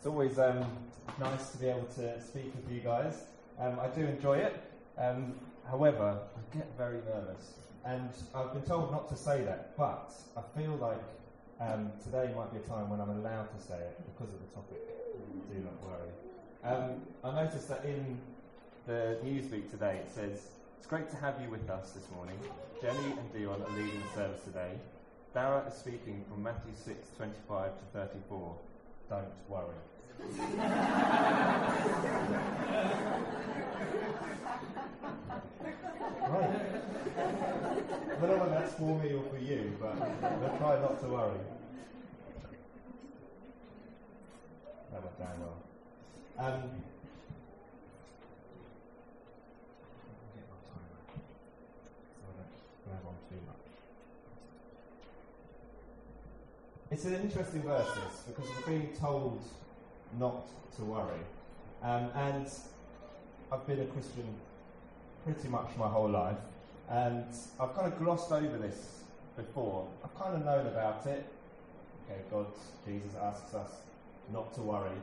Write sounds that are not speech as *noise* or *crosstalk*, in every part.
It's always um, nice to be able to speak with you guys. Um, I do enjoy it. Um, however, I get very nervous. And I've been told not to say that, but I feel like um, today might be a time when I'm allowed to say it because of the topic. Do not worry. Um, I noticed that in the Newsweek today it says, It's great to have you with us this morning. Jenny and Dion are leading the service today. Dara is speaking from Matthew 6 25 to 34. Don't worry. Right. I don't know whether that's for me or for you, but I'll try not to worry. That went down well. Um. It's an interesting verse, this, because we're being told not to worry. Um, and I've been a Christian pretty much my whole life, and I've kind of glossed over this before. I've kind of known about it. Okay, God, Jesus asks us not to worry,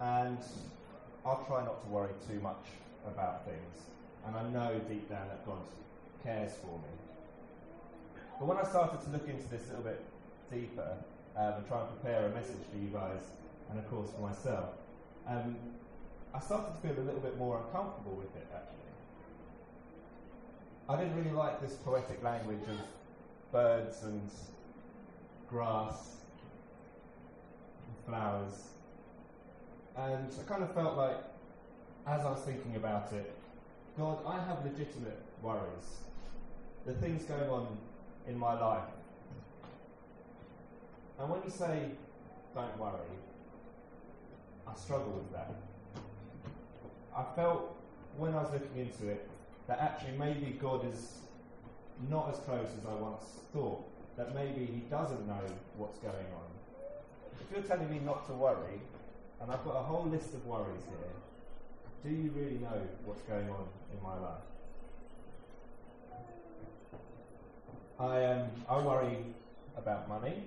and I'll try not to worry too much about things. And I know deep down that God cares for me. But when I started to look into this a little bit deeper um, and try and prepare a message for you guys, and of course for myself, um, I started to feel a little bit more uncomfortable with it actually. I didn't really like this poetic language of birds and grass and flowers. And I kind of felt like, as I was thinking about it, God, I have legitimate worries. The things going on in my life. And when you say, don't worry, struggle with that. I felt when I was looking into it that actually maybe God is not as close as I once thought. That maybe He doesn't know what's going on. If you're telling me not to worry, and I've got a whole list of worries here, do you really know what's going on in my life? I um, I worry about money.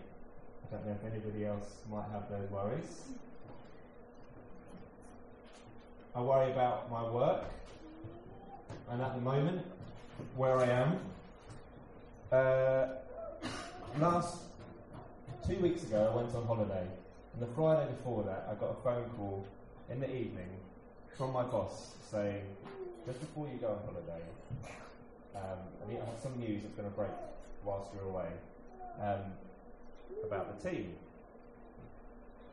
I don't know if anybody else might have those worries. I worry about my work, and at the moment, where I am, uh, last two weeks ago, I went on holiday, and the Friday before that, I got a phone call in the evening from my boss saying, just before you go on holiday, um, I have some news that's going to break whilst you're away um, about the team.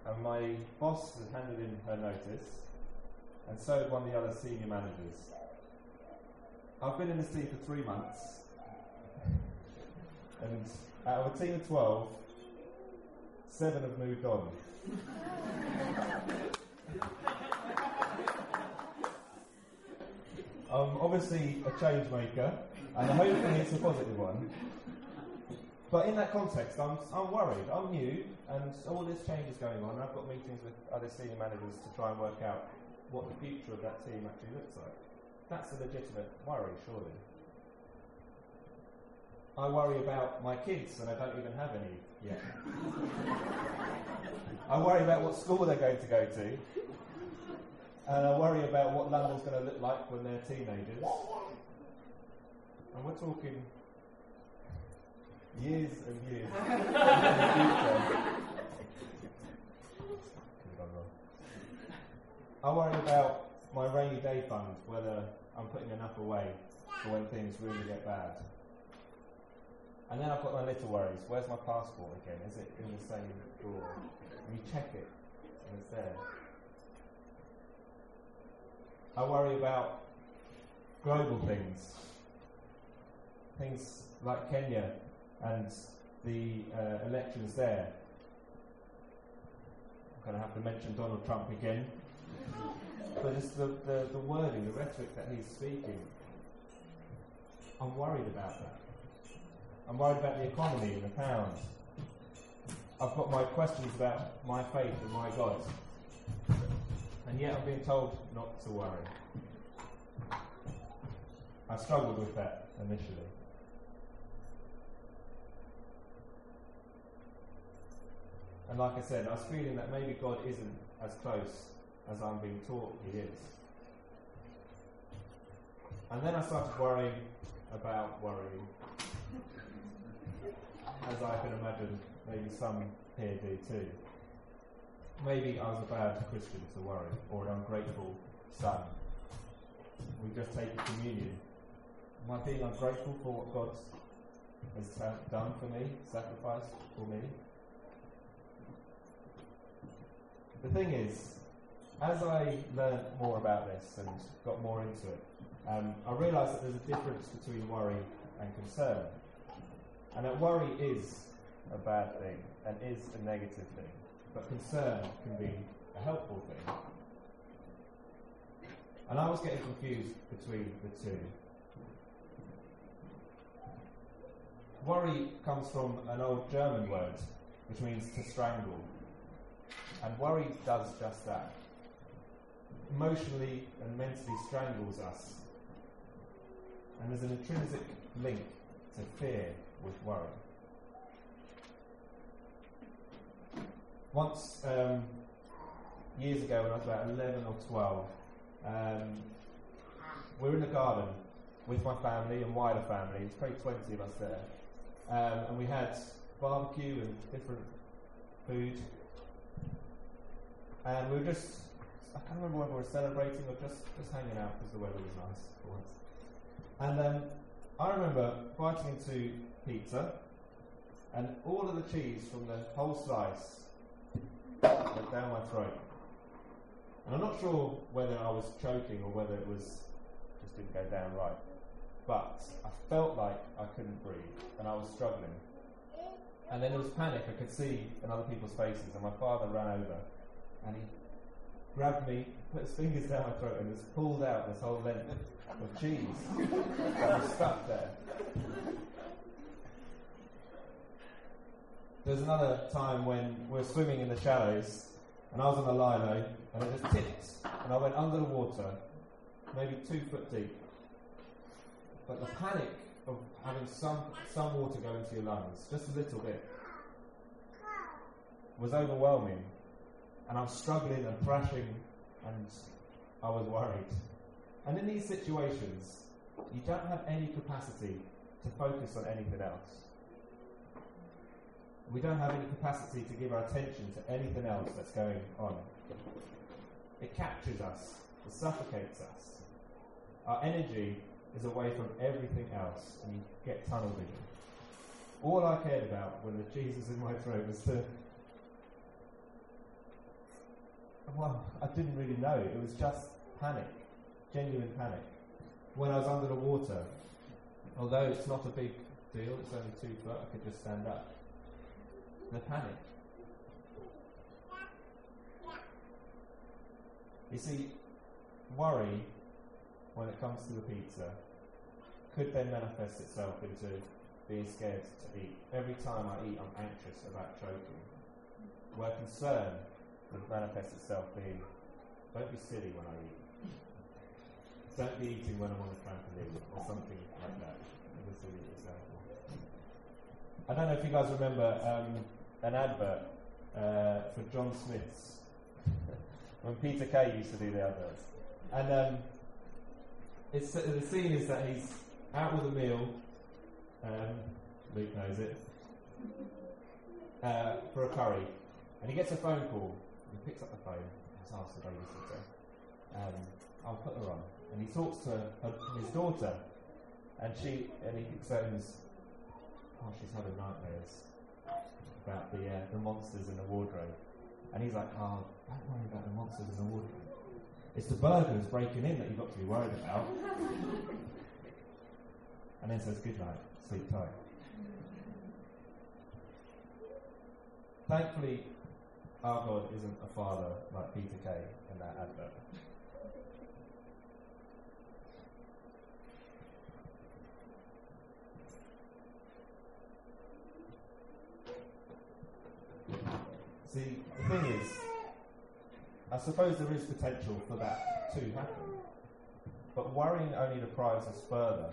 And my boss has handed in her notice, and so had one of the other senior managers. I've been in this team for three months, and out of a team of 12, seven have moved on. I'm obviously a change maker, and hopefully it's a positive one. But in that context, I'm, I'm worried. I'm new, and all this change is going on. I've got meetings with other senior managers to try and work out what the future of that team actually looks like. That's a legitimate worry, surely. I worry about my kids, and I don't even have any yet. *laughs* I worry about what school they're going to go to, and I worry about what London's going to look like when they're teenagers. And we're talking years and years *laughs* I worry about my rainy day fund, whether I'm putting enough away for when things really get bad. And then I've got my little worries. Where's my passport again? Is it in the same drawer? And you check it, and it's there. I worry about global things. Things like Kenya and the uh, elections there. I'm going to have to mention Donald Trump again. But it's the, the, the wording, the rhetoric that he's speaking. I'm worried about that. I'm worried about the economy and the pound. I've got my questions about my faith and my God. And yet I'm being told not to worry. I struggled with that initially. And like I said, I was feeling that maybe God isn't as close as I'm being taught He is. And then I started worrying about worrying, as I can imagine maybe some here do too. Maybe I was a bad Christian to worry, or an ungrateful son. We just take communion. Am I being ungrateful for what God has done for me, sacrificed for me? The thing is, as I learned more about this and got more into it, um, I realised that there's a difference between worry and concern. And that worry is a bad thing and is a negative thing, but concern can be a helpful thing. And I was getting confused between the two. Worry comes from an old German word which means to strangle. And worry does just that. Emotionally and mentally strangles us. And there's an intrinsic link to fear with worry. Once, um, years ago, when I was about 11 or 12, um, we were in the garden with my family and wider family. There's probably 20 of us there. Um, and we had barbecue and different food. And we were just, I can't remember whether we were celebrating or just, just hanging out because the weather was nice for once. And um, I remember biting into pizza, and all of the cheese from the whole slice went down my throat. And I'm not sure whether I was choking or whether it was just didn't go down right. But I felt like I couldn't breathe and I was struggling. And then there was panic I could see in other people's faces, and my father ran over and he grabbed me, put his fingers down my throat, and just pulled out this whole length of cheese that was stuck there. There's another time when we were swimming in the shallows, and I was on the lilo, and it just tipped, and I went under the water, maybe two foot deep. But the panic of having some, some water go into your lungs, just a little bit, was overwhelming. And I was struggling and thrashing, and I was worried. And in these situations, you don't have any capacity to focus on anything else. We don't have any capacity to give our attention to anything else that's going on. It captures us, it suffocates us. Our energy is away from everything else, and you get tunnel vision. All I cared about when the Jesus in my throat was to. Well, I didn't really know. It was just panic, genuine panic. When I was under the water, although it's not a big deal, it's only two foot, I could just stand up. The panic. You see, worry when it comes to the pizza could then manifest itself into being scared to eat. Every time I eat, I'm anxious about choking. Where concern would manifest itself being, don't be silly when I eat. Don't be eating when I'm on the trampoline, or something like that. A example. I don't know if you guys remember um, an advert uh, for John Smith's, *laughs* when Peter Kay used to do the adverts. And um, it's, the scene is that he's out with a meal, um, Luke knows it, uh, for a curry, and he gets a phone call. He picks up the phone and asks the babysitter, um, I'll put her on. And he talks to her, his daughter, and she and he explains, oh, she's having nightmares about the uh, the monsters in the wardrobe. And he's like, oh, don't worry about the monsters in the wardrobe. It's the burglars breaking in that you've got to be worried about. *laughs* and then says, Good night, sleep tight. Thankfully, our God isn't a father like Peter Kay in that advert. See, the thing is, I suppose there is potential for that to happen. But worrying only deprives us further.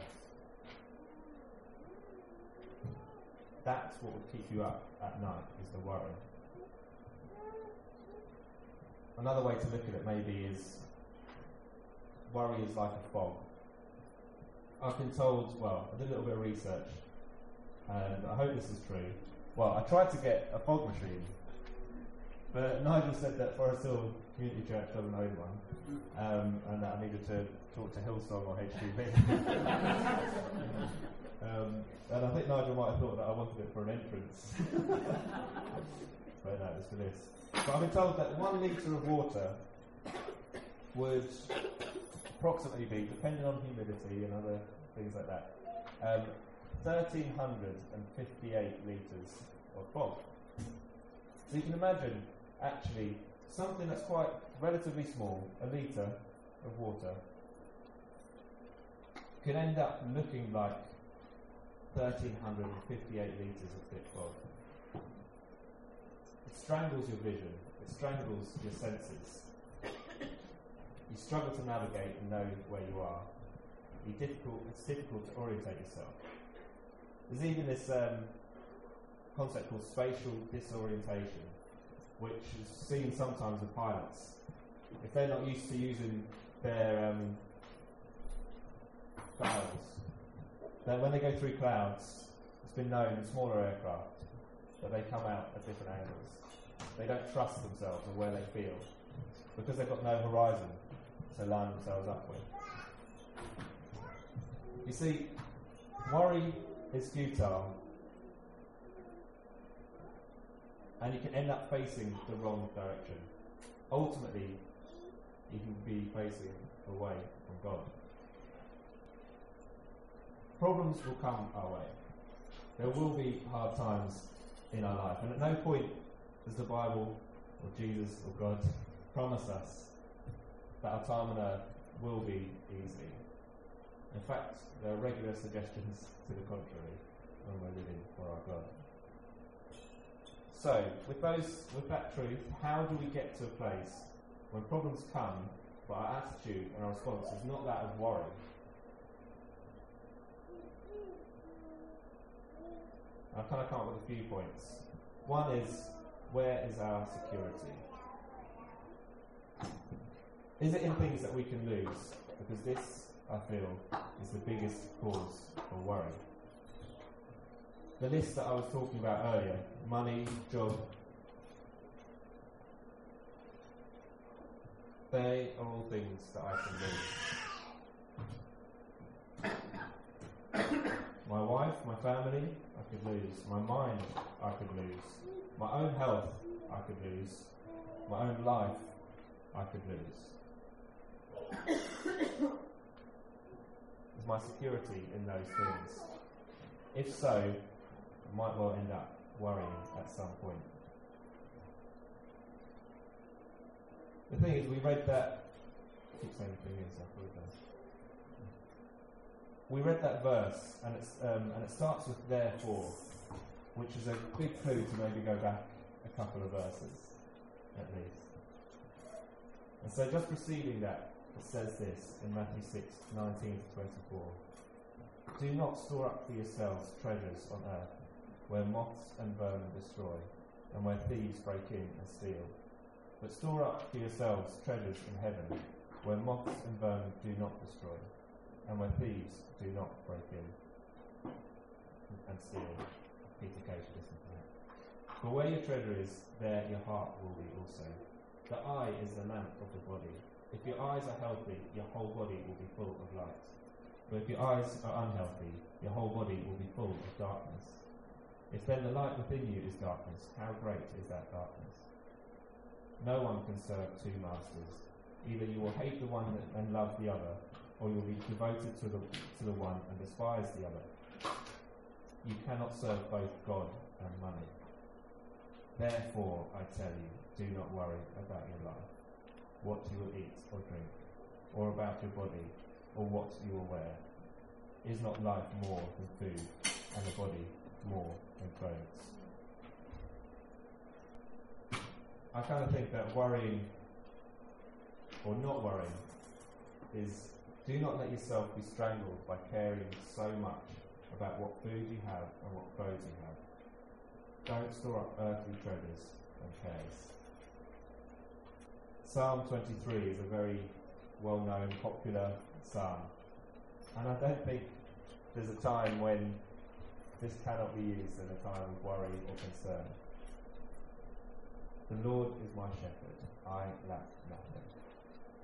That's what would keep you up at night, is the worry. Another way to look at it maybe is worry is like a fog. I've been told, well, I did a little bit of research, and I hope this is true. Well, I tried to get a fog machine, but Nigel said that Forest Hill Community Church doesn't own one, um, and that I needed to talk to Hillsong or HTB. *laughs* um, and I think Nigel might have thought that I wanted it for an entrance. *laughs* but no, for this. But I've been told that one litre of water would approximately be, depending on humidity and other things like that, um, 1,358 litres of fog. So you can imagine, actually, something that's quite relatively small, a litre of water, can end up looking like 1,358 litres of thick fog. Strangles your vision, it strangles your senses. You struggle to navigate and know where you are. Difficult, it's difficult to orientate yourself. There's even this um, concept called spatial disorientation, which is seen sometimes in pilots. If they're not used to using their um, clouds, then when they go through clouds, it's been known in smaller aircraft that they come out at different angles. They don't trust themselves or where they feel because they've got no horizon to line themselves up with. You see, worry is futile, and you can end up facing the wrong direction. Ultimately, you can be facing away from God. Problems will come our way. There will be hard times in our life, and at no point does the Bible or Jesus or God promise us that our time on earth will be easy. In fact, there are regular suggestions to the contrary when we're living for our God. So, with those, with that truth, how do we get to a place when problems come, but our attitude and our response is not that of worry? I've kind of come up with a few points. One is, where is our security? Is it in things that we can lose? Because this, I feel, is the biggest cause for worry. The list that I was talking about earlier money, job they are all things that I can lose. My wife, my family, I could lose. My mind, I could lose. My own health, I could lose. My own life, I could lose. Is my security in those things? If so, I might well end up worrying at some point. The thing is, we read that. I keep saying the thing is, I. We read that verse, and, it's, um, and it starts with therefore, which is a big clue to maybe go back a couple of verses, at least. And so, just preceding that, it says this in Matthew 6 19 to 24. Do not store up for yourselves treasures on earth, where moths and vermin destroy, and where thieves break in and steal. But store up for yourselves treasures in heaven, where moths and vermin do not destroy, and where thieves do not break in and steal. Peter Kay, listen to that. For where your treasure is, there your heart will be also. The eye is the lamp of the body. If your eyes are healthy, your whole body will be full of light. But if your eyes are unhealthy, your whole body will be full of darkness. If then the light within you is darkness, how great is that darkness? No one can serve two masters. Either you will hate the one and love the other, or you will be devoted to the, to the one and despise the other. You cannot serve both God and money. Therefore, I tell you, do not worry about your life what you will eat or drink, or about your body, or what you will wear. Is not life more than food, and the body more than clothes? I kind of think that worrying or not worrying is do not let yourself be strangled by caring so much about what food you have and what clothes you have. Don't store up earthly treasures and cares. Psalm 23 is a very well known, popular psalm. And I don't think there's a time when this cannot be used in a time of worry or concern. The Lord is my shepherd, I lack nothing.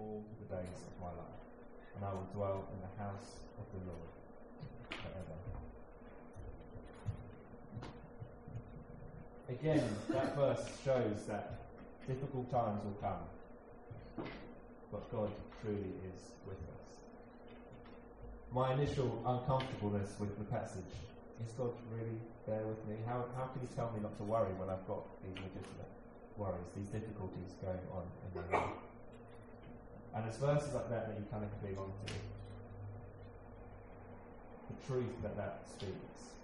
all the days of my life, and I will dwell in the house of the Lord forever. Again, that verse shows that difficult times will come, but God truly is with us. My initial uncomfortableness with the passage is God really there with me? How, how can you tell me not to worry when I've got these legitimate worries, these difficulties going on in my life? And it's verses like that that you kind of cling on to. The truth that that speaks.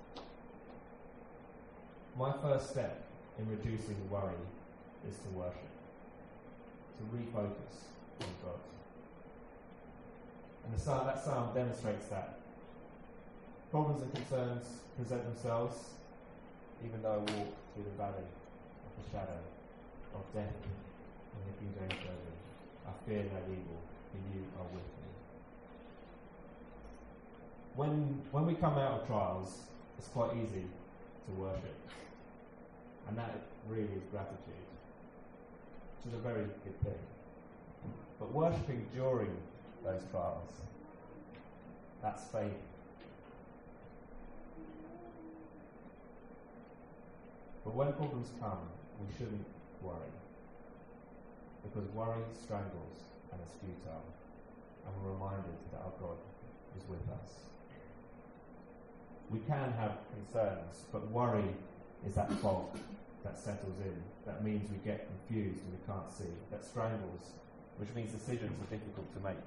My first step in reducing worry is to worship, to refocus on God. And the that psalm demonstrates that. Problems and concerns present themselves, even though I walk through the valley of the shadow of death and the Version. I fear no evil, for you are with me. When, when we come out of trials, it's quite easy to worship. And that really is gratitude, which is a very good thing. But worshipping during those trials, that's faith. But when problems come, we shouldn't worry because worry strangles and is futile, and we're reminded that our God is with us. We can have concerns, but worry is that fog that settles in. That means we get confused and we can't see. That strangles, which means decisions are difficult to make.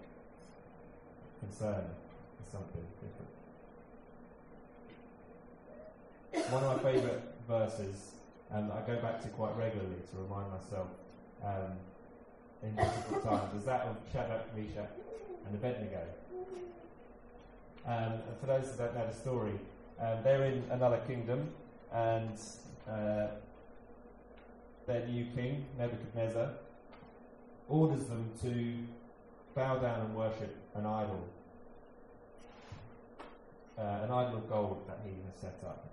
Concern is something different. One of my favourite verses, and I go back to quite regularly to remind myself um, in difficult times is that of Shadrach, Meshach, and Abednego. Um, and for those who don't know the story, um, they're in another kingdom, and uh, their new king, Nebuchadnezzar, orders them to bow down and worship an idol, uh, an idol of gold that he has set up.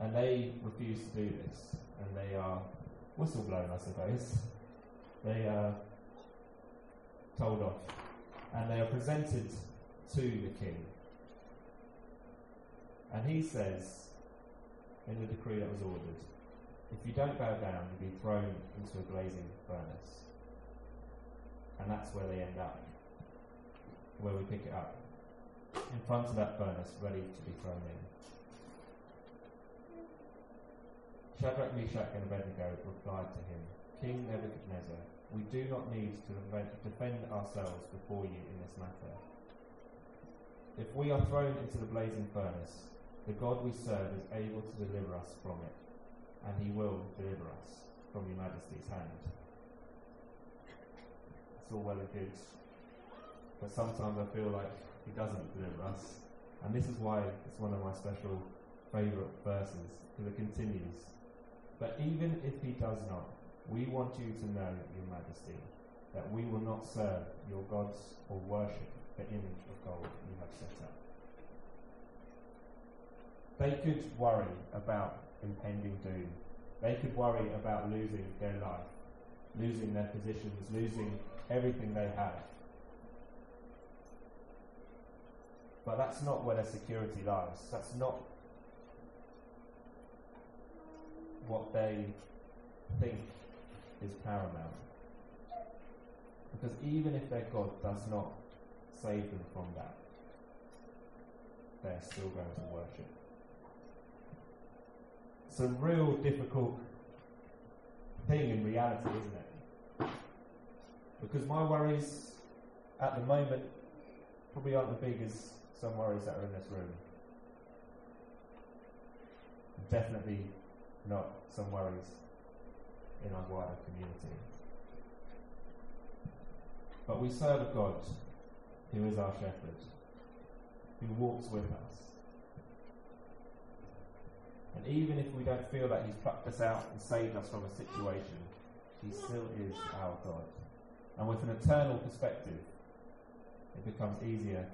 And they refuse to do this, and they are whistleblown, I suppose they are told off and they are presented to the king. And he says in the decree that was ordered, if you don't bow down, you'll be thrown into a blazing furnace. And that's where they end up, where we pick it up, in front of that furnace, ready to be thrown in. Shadrach, Meshach, and Abednego replied to him, King Nebuchadnezzar, we do not need to defend ourselves before you in this matter. If we are thrown into the blazing furnace, the God we serve is able to deliver us from it, and he will deliver us from your majesty's hand. It's all well and good, but sometimes I feel like he doesn't deliver us, and this is why it's one of my special favourite verses, because it continues. But even if he does not, we want you to know, Your Majesty, that we will not serve your gods or worship the image of gold you have set up. They could worry about impending doom. They could worry about losing their life, losing their positions, losing everything they have. But that's not where their security lies. That's not what they think is paramount. Because even if their God does not save them from that, they're still going to worship. It's a real difficult thing in reality, isn't it? Because my worries at the moment probably aren't as big as some worries that are in this room. Definitely not some worries in our wider community. But we serve a God who is our shepherd, who walks with us. And even if we don't feel that He's plucked us out and saved us from a situation, He still is our God. And with an eternal perspective, it becomes easier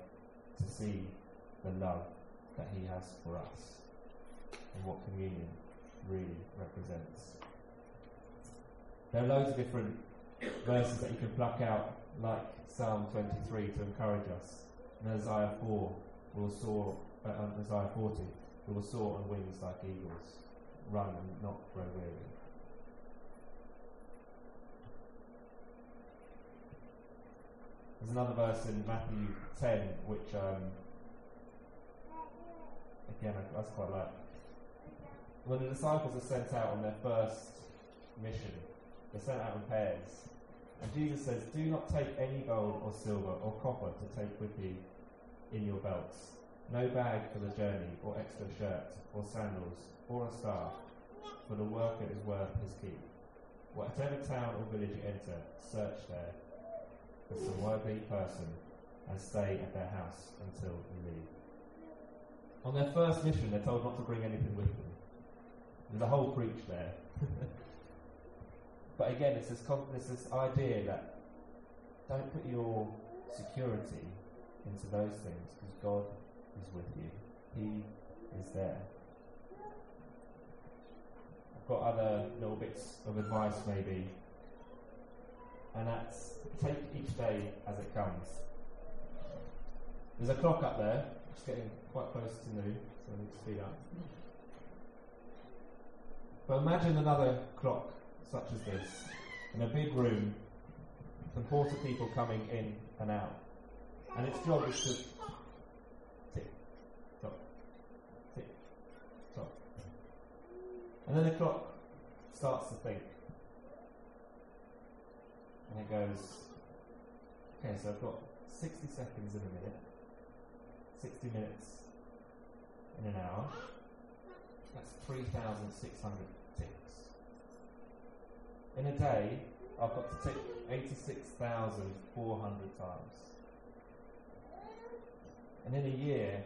to see the love that He has for us and what communion really represents. There are loads of different verses that you can pluck out, like Psalm 23 to encourage us, and Isaiah 4 will soar, uh, um, Isaiah 40 we will soar on wings like eagles, run and not grow weary. There's another verse in Matthew 10 which, um, again, I quite like. When the disciples are sent out on their first mission, they're sent out in pairs. And Jesus says, Do not take any gold or silver or copper to take with you in your belts no bag for the journey, or extra shirt, or sandals, or a staff, for the worker is worth his keep. Whatever town or village you enter, search there for some worthy person and stay at their house until you leave. On their first mission, they're told not to bring anything with them. There's a whole preach there. *laughs* but again, it's this, it's this idea that don't put your security into those things because God is with you. He is there. I've got other little bits of advice maybe. And that's take each day as it comes. There's a clock up there. It's getting quite close to noon, so I need to speed up. But imagine another clock such as this in a big room, some 40 people coming in and out. And its job is to tick, tock, tick, tock. And then the clock starts to think. And it goes, okay, so I've got 60 seconds in a minute, 60 minutes in an hour. That's 3,600 ticks. In a day, I've got to tick 86,400 times. And in a year,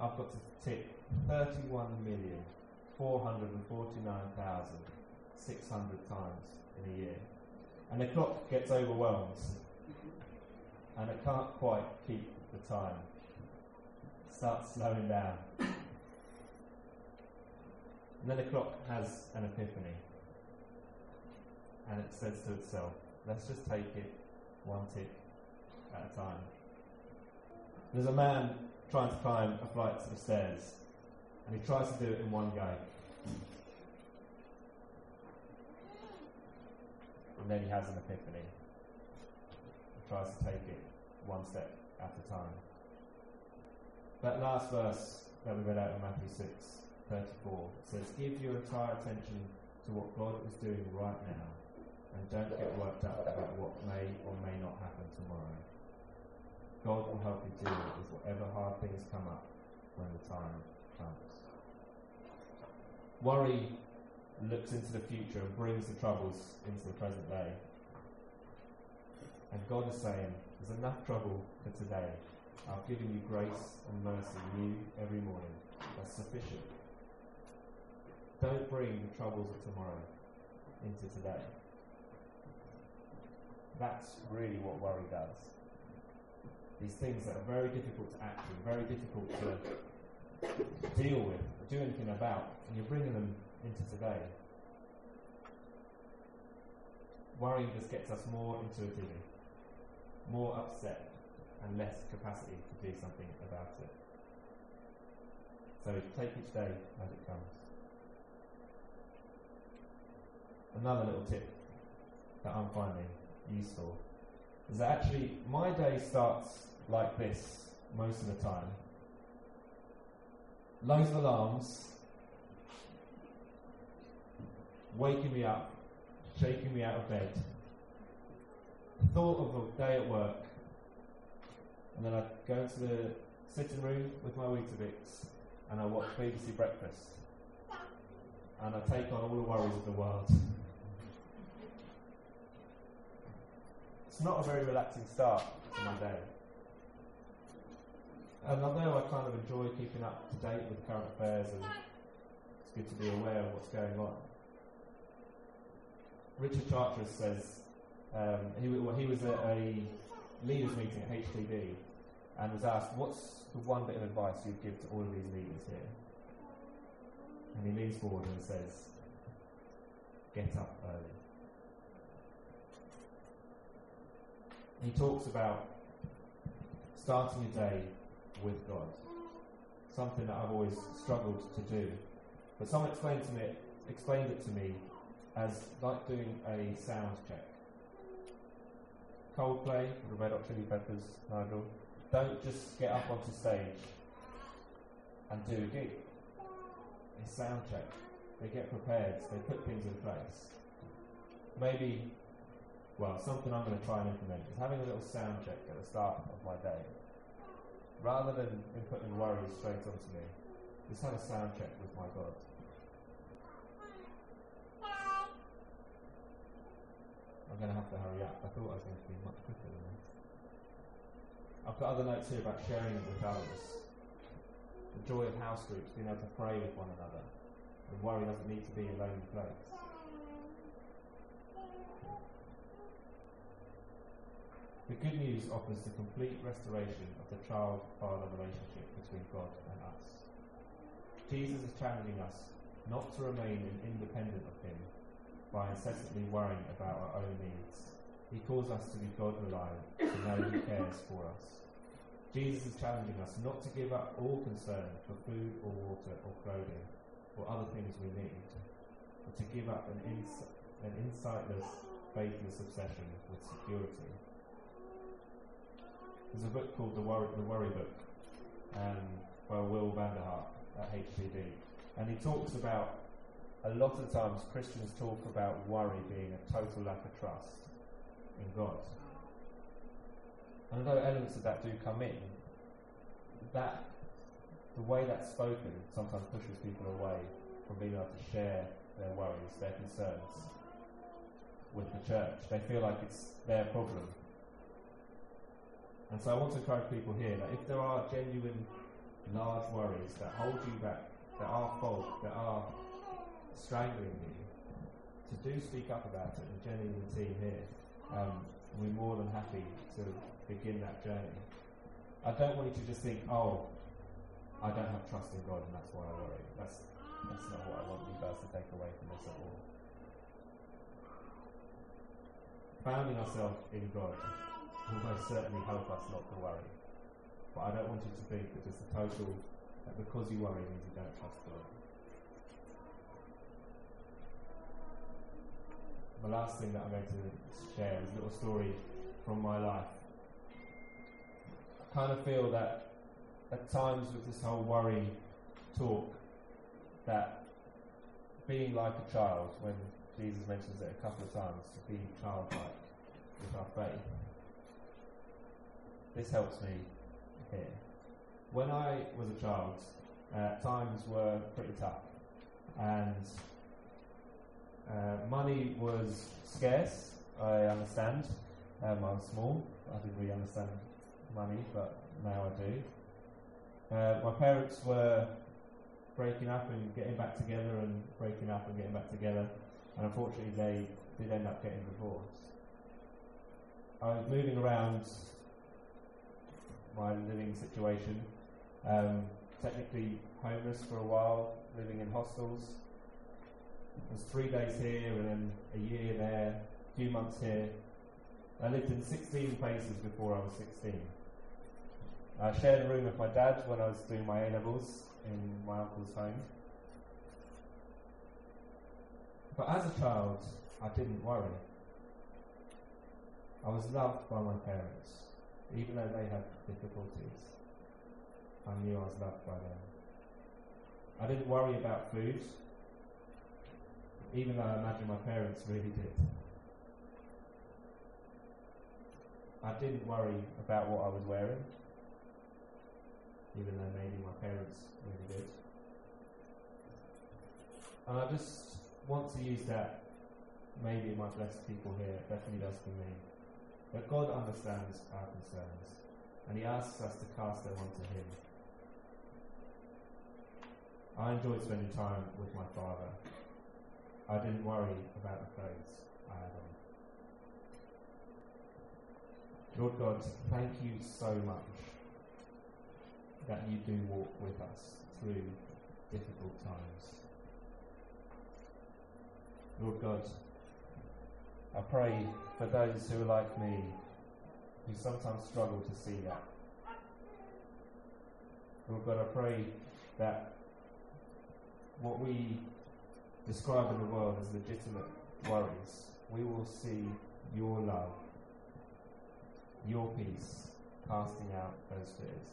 I've got to tick 31,449,600 times in a year. And the clock gets overwhelmed and it can't quite keep the time. It starts slowing down. And then the clock has an epiphany. And it says to itself, let's just take it one tick at a time. There's a man trying to climb a flight of stairs and he tries to do it in one go. And then he has an epiphany. He tries to take it one step at a time. That last verse that we read out in Matthew 6, 34 says, Give your entire attention to what God is doing right now and don't get worked up about what may or may not happen tomorrow. God will help you deal with whatever hard things come up when the time comes. Worry looks into the future and brings the troubles into the present day. And God is saying, there's enough trouble for today. I've given you grace and mercy new every morning. That's sufficient. Don't bring the troubles of tomorrow into today. That's really what worry does. These things that are very difficult to action, very difficult to deal with, do anything about, and you're bringing them into today. Worrying just gets us more intuitive, more upset, and less capacity to do something about it. So take each day as it comes. Another little tip that I'm finding useful is that actually my day starts like this most of the time. Loads of alarms, waking me up, shaking me out of bed. thought of a day at work, and then I go into the sitting room with my Weetabix, and I watch BBC Breakfast, and I take on all the worries of the world. It's not a very relaxing start to my day. And although I kind of enjoy keeping up to date with current affairs and it's good to be aware of what's going on, Richard Charteris says um, he, well, he was at a leaders meeting at HTB and was asked, What's the one bit of advice you'd give to all of these leaders here? And he leans forward and says, Get up early. He talks about starting a day with God, something that I've always struggled to do. But someone explained to me, explained it to me as like doing a sound check. Coldplay, the Red Hot Chili Peppers, Nigel, don't just get up onto stage and do a gig. They sound check. They get prepared. They put things in place. Maybe, well, something I'm going to try and implement is having a little sound check at the start of my day. Rather than putting worries straight onto me, just have a sound check with my God. I'm going to have to hurry up. I thought I was going to be much quicker than this. I've got other notes here about sharing it with others. The joy of house groups, being able to pray with one another. And worry doesn't need to be a lonely place. The good news offers the complete restoration of the child-father relationship between God and us. Jesus is challenging us not to remain independent of Him, by incessantly worrying about our own needs. He calls us to be God reliant, to know He cares for us. Jesus is challenging us not to give up all concern for food or water or clothing or other things we need, but to give up an, ins- an insightless, faithless obsession with security. There's a book called The Worry, the Worry Book um, by Will van der Hart at HTB, and he talks about a lot of times Christians talk about worry being a total lack of trust in God. And although elements of that do come in, that the way that's spoken sometimes pushes people away from being able to share their worries, their concerns with the church. They feel like it's their problem. And so I want to encourage people here that if there are genuine large worries that hold you back, that are fault, that are strangling you, to do speak up about it and Jenny and the team here, um, we're more than happy to begin that journey. I don't want you to just think, oh, I don't have trust in God and that's why I worry. That's, that's not what I want you guys to take away from this at all. Founding ourselves in God will most certainly help us not to worry. But I don't want you to think that just a total, that because you worry means you don't trust God. the last thing that I'm going to share is a little story from my life. I kind of feel that at times with this whole worry talk, that being like a child, when Jesus mentions it a couple of times, to be childlike with our faith, this helps me here. When I was a child, uh, times were pretty tough, and uh, money was scarce, I understand. Um, I was small, I didn't really understand money, but now I do. Uh, my parents were breaking up and getting back together and breaking up and getting back together, and unfortunately they did end up getting divorced. I was moving around my living situation, um, technically homeless for a while, living in hostels, it was three days here and then a year there, a few months here. I lived in 16 places before I was 16. I shared a room with my dad when I was doing my A levels in my uncle's home. But as a child, I didn't worry. I was loved by my parents, even though they had difficulties. I knew I was loved by them. I didn't worry about food even though I imagine my parents really did. I didn't worry about what I was wearing, even though maybe my parents really did. And I just want to use that. Maybe it might bless people here. It definitely does for me. But God understands our concerns, and He asks us to cast them onto Him. I enjoyed spending time with my father. I didn't worry about the clothes I had on. Lord God, thank you so much that you do walk with us through difficult times. Lord God, I pray for those who are like me, who sometimes struggle to see that. Lord God, I pray that what we describe in the world as legitimate worries, we will see your love, your peace, casting out those fears.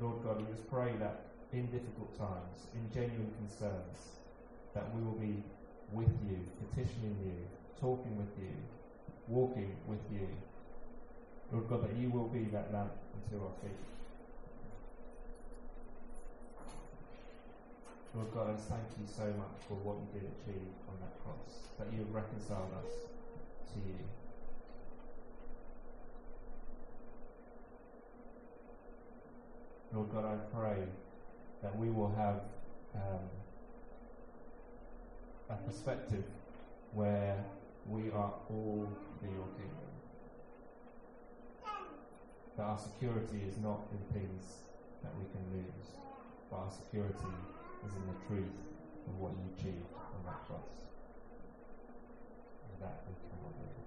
Lord God, we just pray that in difficult times, in genuine concerns, that we will be petitioning you, talking with you, walking with you. Lord God, that you will be that lamp unto our feet. Lord God, I thank you so much for what you did achieve on that cross, that you have reconciled us to you. Lord God, I pray that we will have um, a perspective where we are all kingdom. That our security is not in things that we can lose, but our security is in the truth of what you achieved on that cross. And that we cannot lose.